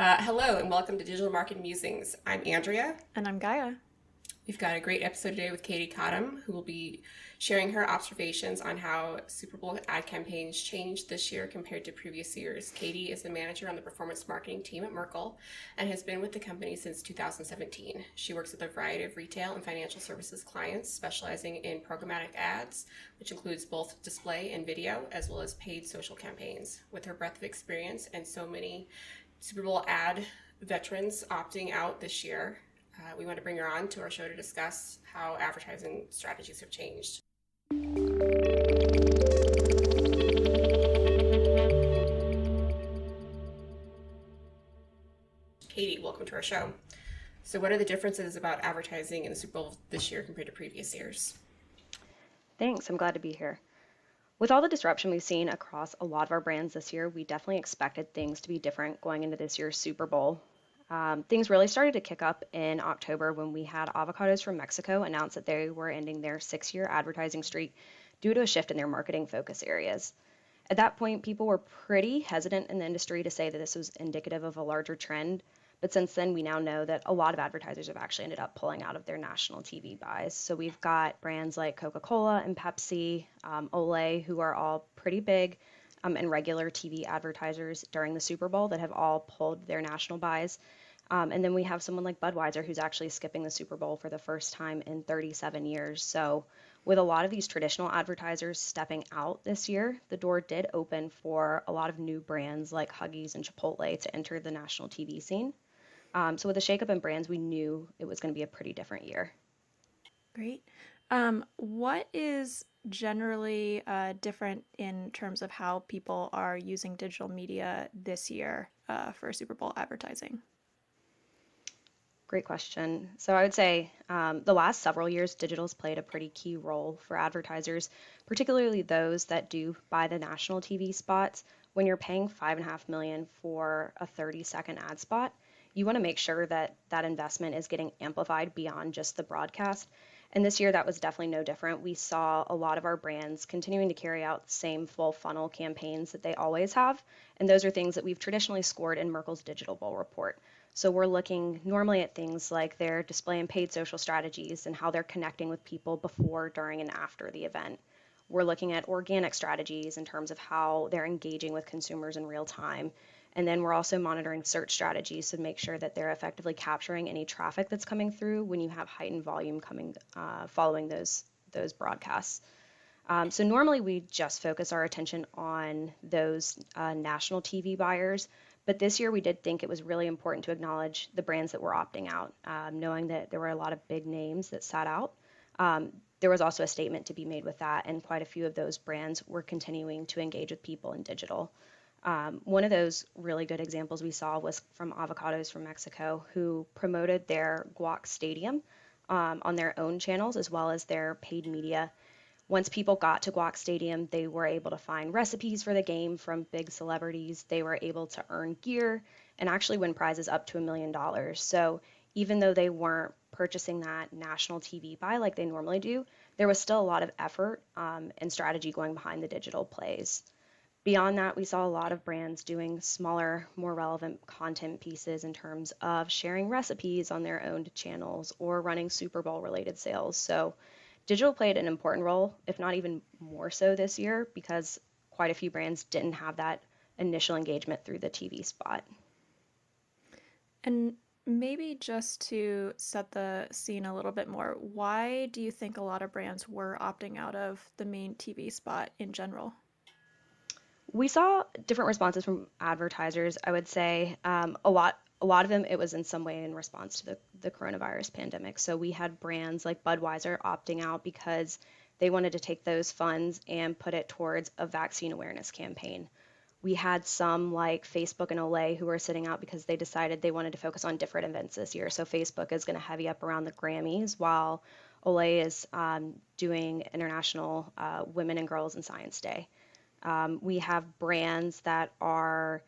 Uh, hello and welcome to Digital Marketing Musings. I'm Andrea. And I'm Gaia. We've got a great episode today with Katie Cottom, who will be sharing her observations on how Super Bowl ad campaigns changed this year compared to previous years. Katie is the manager on the performance marketing team at Merkle and has been with the company since 2017. She works with a variety of retail and financial services clients, specializing in programmatic ads, which includes both display and video, as well as paid social campaigns. With her breadth of experience and so many Super Bowl ad veterans opting out this year, uh, we want to bring her on to our show to discuss how advertising strategies have changed. Katie, welcome to our show. So, what are the differences about advertising in the Super Bowl this year compared to previous years? Thanks, I'm glad to be here. With all the disruption we've seen across a lot of our brands this year, we definitely expected things to be different going into this year's Super Bowl. Um, things really started to kick up in October when we had Avocados from Mexico announce that they were ending their six year advertising streak due to a shift in their marketing focus areas. At that point, people were pretty hesitant in the industry to say that this was indicative of a larger trend. But since then, we now know that a lot of advertisers have actually ended up pulling out of their national TV buys. So we've got brands like Coca Cola and Pepsi, um, Olay, who are all pretty big, um, and regular TV advertisers during the Super Bowl that have all pulled their national buys. Um, and then we have someone like Budweiser who's actually skipping the Super Bowl for the first time in 37 years. So with a lot of these traditional advertisers stepping out this year, the door did open for a lot of new brands like Huggies and Chipotle to enter the national TV scene. Um, so with the shakeup in brands, we knew it was going to be a pretty different year. Great. Um, what is generally uh, different in terms of how people are using digital media this year uh, for Super Bowl advertising? Great question. So I would say um, the last several years, digital's played a pretty key role for advertisers, particularly those that do buy the national TV spots. When you're paying five and a half million for a 30 second ad spot, you want to make sure that that investment is getting amplified beyond just the broadcast. And this year, that was definitely no different. We saw a lot of our brands continuing to carry out the same full funnel campaigns that they always have. And those are things that we've traditionally scored in Merkle's Digital Bowl report. So we're looking normally at things like their display and paid social strategies and how they're connecting with people before, during, and after the event. We're looking at organic strategies in terms of how they're engaging with consumers in real time. And then we're also monitoring search strategies to make sure that they're effectively capturing any traffic that's coming through when you have heightened volume coming uh, following those those broadcasts. Um, so normally we just focus our attention on those uh, national TV buyers, but this year we did think it was really important to acknowledge the brands that were opting out, um, knowing that there were a lot of big names that sat out. Um, there was also a statement to be made with that, and quite a few of those brands were continuing to engage with people in digital. Um, one of those really good examples we saw was from Avocados from Mexico, who promoted their Guac Stadium um, on their own channels as well as their paid media once people got to Guac Stadium, they were able to find recipes for the game from big celebrities. They were able to earn gear and actually win prizes up to a million dollars. So even though they weren't purchasing that national TV buy like they normally do, there was still a lot of effort um, and strategy going behind the digital plays. Beyond that, we saw a lot of brands doing smaller, more relevant content pieces in terms of sharing recipes on their own channels or running Super Bowl related sales. So digital played an important role, if not even more so this year, because quite a few brands didn't have that initial engagement through the TV spot. And maybe just to set the scene a little bit more, why do you think a lot of brands were opting out of the main TV spot in general? We saw different responses from advertisers. I would say. Um, a lot a lot of them it was in some way in response to the, the coronavirus pandemic. So we had brands like budweiser opting out because they wanted to take those funds and put it towards a vaccine awareness campaign. We had some like facebook and olay who were sitting out because they decided they wanted to focus on different events this year. So facebook is going to heavy up around the grammys while olay is um, doing international uh, women and girls in science day um, we have brands that are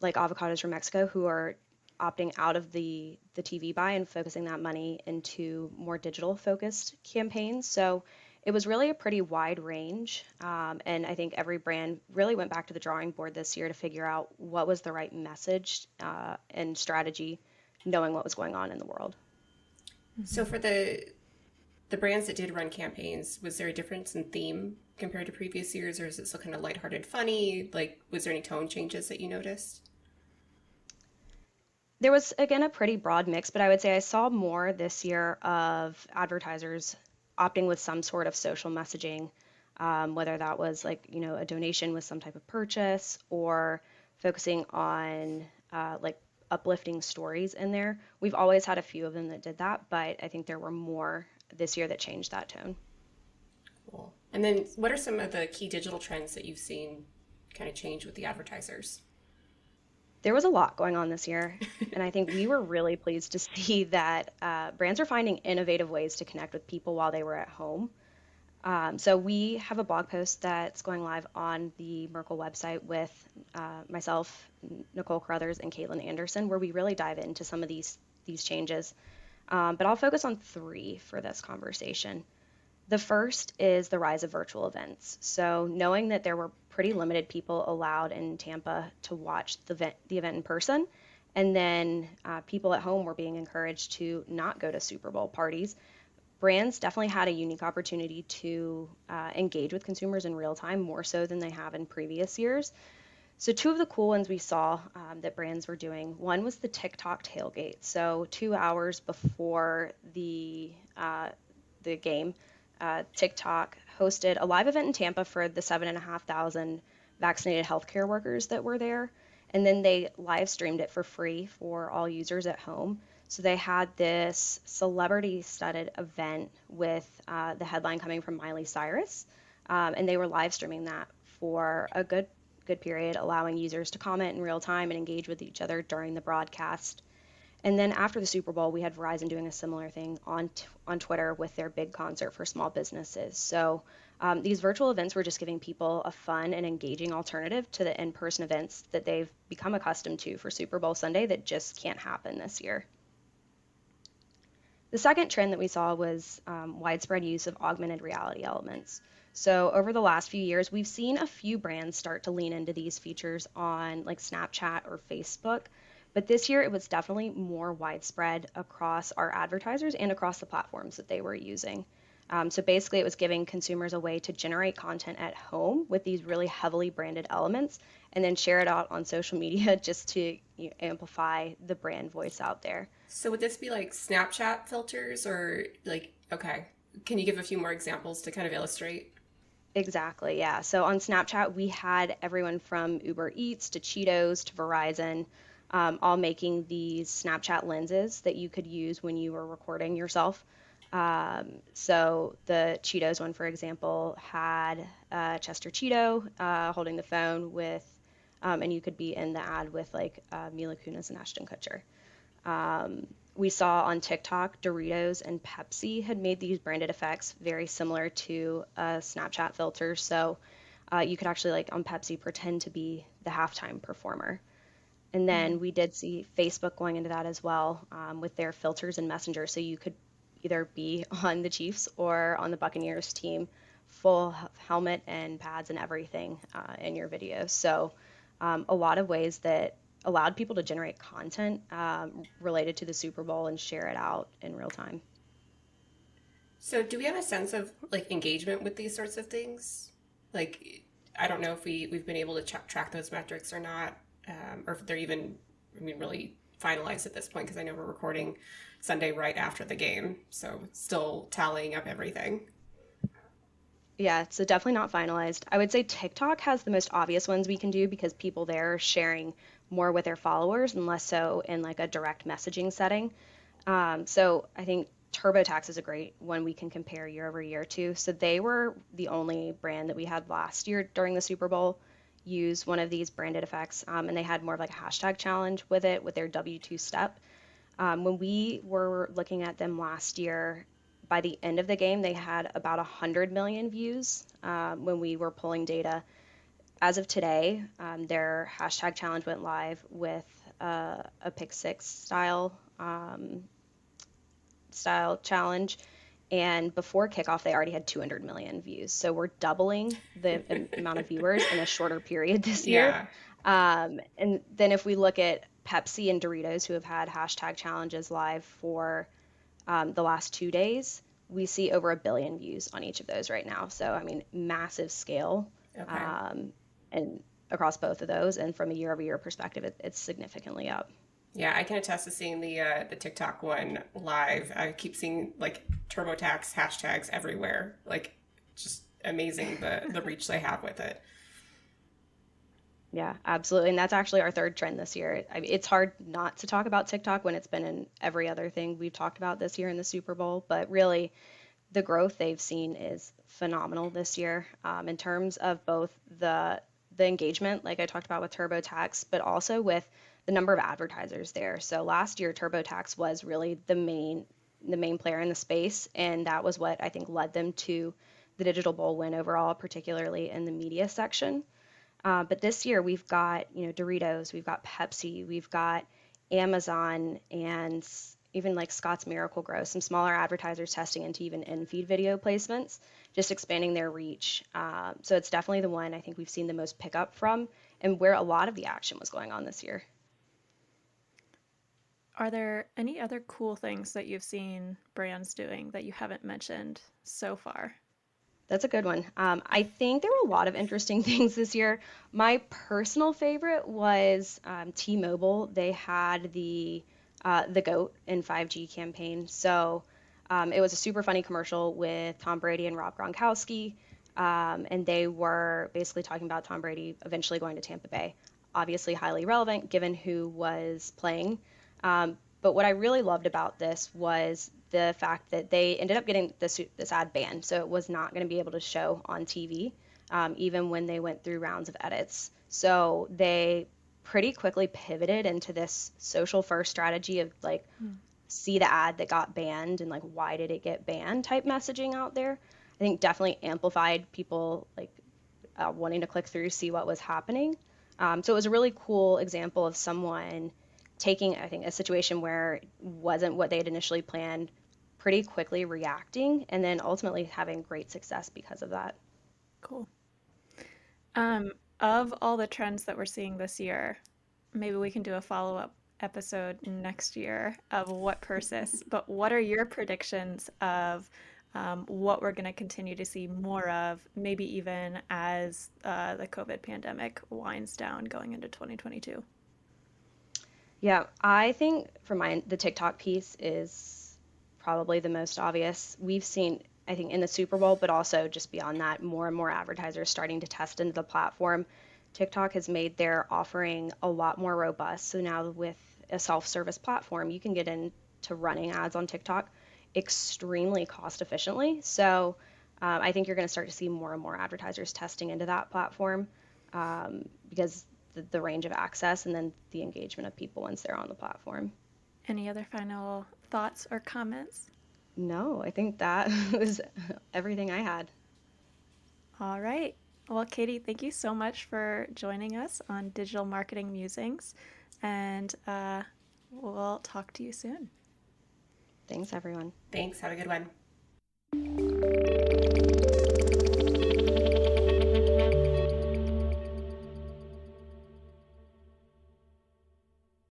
like avocados from mexico who are opting out of the the TV buy and focusing that money into more digital focused campaigns. So it was really a pretty wide range. Um, and I think every brand really went back to the drawing board this year to figure out what was the right message uh, and strategy, knowing what was going on in the world. So for the the brands that did run campaigns, was there a difference in theme compared to previous years, or is it still kind of lighthearted, funny? Like, was there any tone changes that you noticed? There was again a pretty broad mix, but I would say I saw more this year of advertisers opting with some sort of social messaging, um, whether that was like you know a donation with some type of purchase or focusing on uh, like uplifting stories in there. We've always had a few of them that did that, but I think there were more this year that changed that tone. Cool. And then, what are some of the key digital trends that you've seen kind of change with the advertisers? There was a lot going on this year, and I think we were really pleased to see that uh, brands are finding innovative ways to connect with people while they were at home. Um, so we have a blog post that's going live on the Merkle website with uh, myself, Nicole Carruthers, and Caitlin Anderson, where we really dive into some of these these changes. Um, but I'll focus on three for this conversation. The first is the rise of virtual events. So knowing that there were pretty limited people allowed in Tampa to watch the event, the event in person, and then uh, people at home were being encouraged to not go to Super Bowl parties brands definitely had a unique opportunity to uh, engage with consumers in real time more so than they have in previous years. So, two of the cool ones we saw um, that brands were doing one was the TikTok tailgate. So, two hours before the uh, the game, uh, TikTok hosted a live event in Tampa for the seven and a half thousand vaccinated healthcare workers that were there, and then they live streamed it for free for all users at home. So they had this celebrity studded event with uh, the headline coming from Miley Cyrus, um, and they were live streaming that for a good good period, allowing users to comment in real time and engage with each other during the broadcast. And then after the Super Bowl, we had Verizon doing a similar thing on t- on Twitter with their big concert for small businesses. So um, these virtual events were just giving people a fun and engaging alternative to the in-person events that they've become accustomed to for Super Bowl Sunday that just can't happen this year. The second trend that we saw was um, widespread use of augmented reality elements. So over the last few years, we've seen a few brands start to lean into these features on like Snapchat or Facebook. But this year, it was definitely more widespread across our advertisers and across the platforms that they were using. Um, so basically, it was giving consumers a way to generate content at home with these really heavily branded elements and then share it out on social media just to you know, amplify the brand voice out there. So would this be like Snapchat filters or like okay, can you give a few more examples to kind of illustrate? Exactly, yeah. So on Snapchat, we had everyone from Uber Eats to Cheetos to Verizon, um, all making these Snapchat lenses that you could use when you were recording yourself. Um, so the Cheetos one, for example, had uh, Chester Cheeto uh, holding the phone with um, and you could be in the ad with like uh, Mila Kunis and Ashton Kutcher. Um, we saw on TikTok Doritos and Pepsi had made these branded effects very similar to a Snapchat filter. So uh, you could actually like on Pepsi pretend to be the halftime performer. And then mm-hmm. we did see Facebook going into that as well um, with their filters and Messenger. So you could either be on the Chiefs or on the Buccaneers team, full helmet and pads and everything uh, in your videos. So um, a lot of ways that allowed people to generate content um, related to the Super Bowl and share it out in real time. So, do we have a sense of like engagement with these sorts of things? Like, I don't know if we we've been able to ch- track those metrics or not, um, or if they're even, I mean, really finalized at this point because I know we're recording Sunday right after the game, so still tallying up everything. Yeah, so definitely not finalized. I would say TikTok has the most obvious ones we can do because people there are sharing more with their followers and less so in like a direct messaging setting. Um, so I think TurboTax is a great one we can compare year over year to. So they were the only brand that we had last year during the Super Bowl use one of these branded effects, um, and they had more of like a hashtag challenge with it with their W2 step. Um, when we were looking at them last year, by the end of the game, they had about 100 million views um, when we were pulling data. As of today, um, their hashtag challenge went live with uh, a pick six style um, style challenge, And before kickoff, they already had 200 million views. So we're doubling the amount of viewers in a shorter period this year. Yeah. Um, and then if we look at Pepsi and Doritos, who have had hashtag challenges live for um, the last two days, we see over a billion views on each of those right now. So, I mean, massive scale. Okay. Um, and across both of those. And from a year over year perspective, it, it's significantly up. Yeah, I can attest to seeing the uh, the TikTok one live. I keep seeing like TurboTax hashtags everywhere. Like, just amazing the the reach they have with it. Yeah, absolutely. And that's actually our third trend this year. I mean, it's hard not to talk about TikTok when it's been in every other thing we've talked about this year in the Super Bowl. But really, the growth they've seen is phenomenal this year um, in terms of both the the engagement, like I talked about with TurboTax, but also with the number of advertisers there. So last year, TurboTax was really the main the main player in the space, and that was what I think led them to the Digital Bowl win overall, particularly in the media section. Uh, but this year we've got you know Doritos, we've got Pepsi, we've got Amazon, and even like Scotts Miracle-Gro, some smaller advertisers testing into even in-feed video placements, just expanding their reach. Um, so it's definitely the one I think we've seen the most pickup from, and where a lot of the action was going on this year. Are there any other cool things that you've seen brands doing that you haven't mentioned so far? That's a good one. Um, I think there were a lot of interesting things this year. My personal favorite was um, T-Mobile. They had the uh, the Goat in 5G campaign. So um, it was a super funny commercial with Tom Brady and Rob Gronkowski, um, and they were basically talking about Tom Brady eventually going to Tampa Bay. Obviously, highly relevant given who was playing. Um, but what I really loved about this was the fact that they ended up getting this this ad banned, so it was not going to be able to show on TV, um, even when they went through rounds of edits. So they pretty quickly pivoted into this social first strategy of like mm. see the ad that got banned and like why did it get banned type messaging out there. I think definitely amplified people like uh, wanting to click through see what was happening. Um, so it was a really cool example of someone taking I think a situation where wasn't what they had initially planned, pretty quickly reacting and then ultimately having great success because of that. Cool. Um, of all the trends that we're seeing this year, maybe we can do a follow up episode next year of what persists. But what are your predictions of um, what we're going to continue to see more of, maybe even as uh, the COVID pandemic winds down going into 2022? Yeah, I think for mine, the TikTok piece is probably the most obvious. We've seen, I think, in the Super Bowl, but also just beyond that, more and more advertisers starting to test into the platform. TikTok has made their offering a lot more robust. So now with a self-service platform, you can get into running ads on TikTok extremely cost efficiently. So um, I think you're going to start to see more and more advertisers testing into that platform um, because the, the range of access and then the engagement of people once they're on the platform. Any other final thoughts or comments? No, I think that was everything I had. All right. Well, Katie, thank you so much for joining us on Digital Marketing Musings, and uh, we'll talk to you soon. Thanks, everyone. Thanks. Have a good one.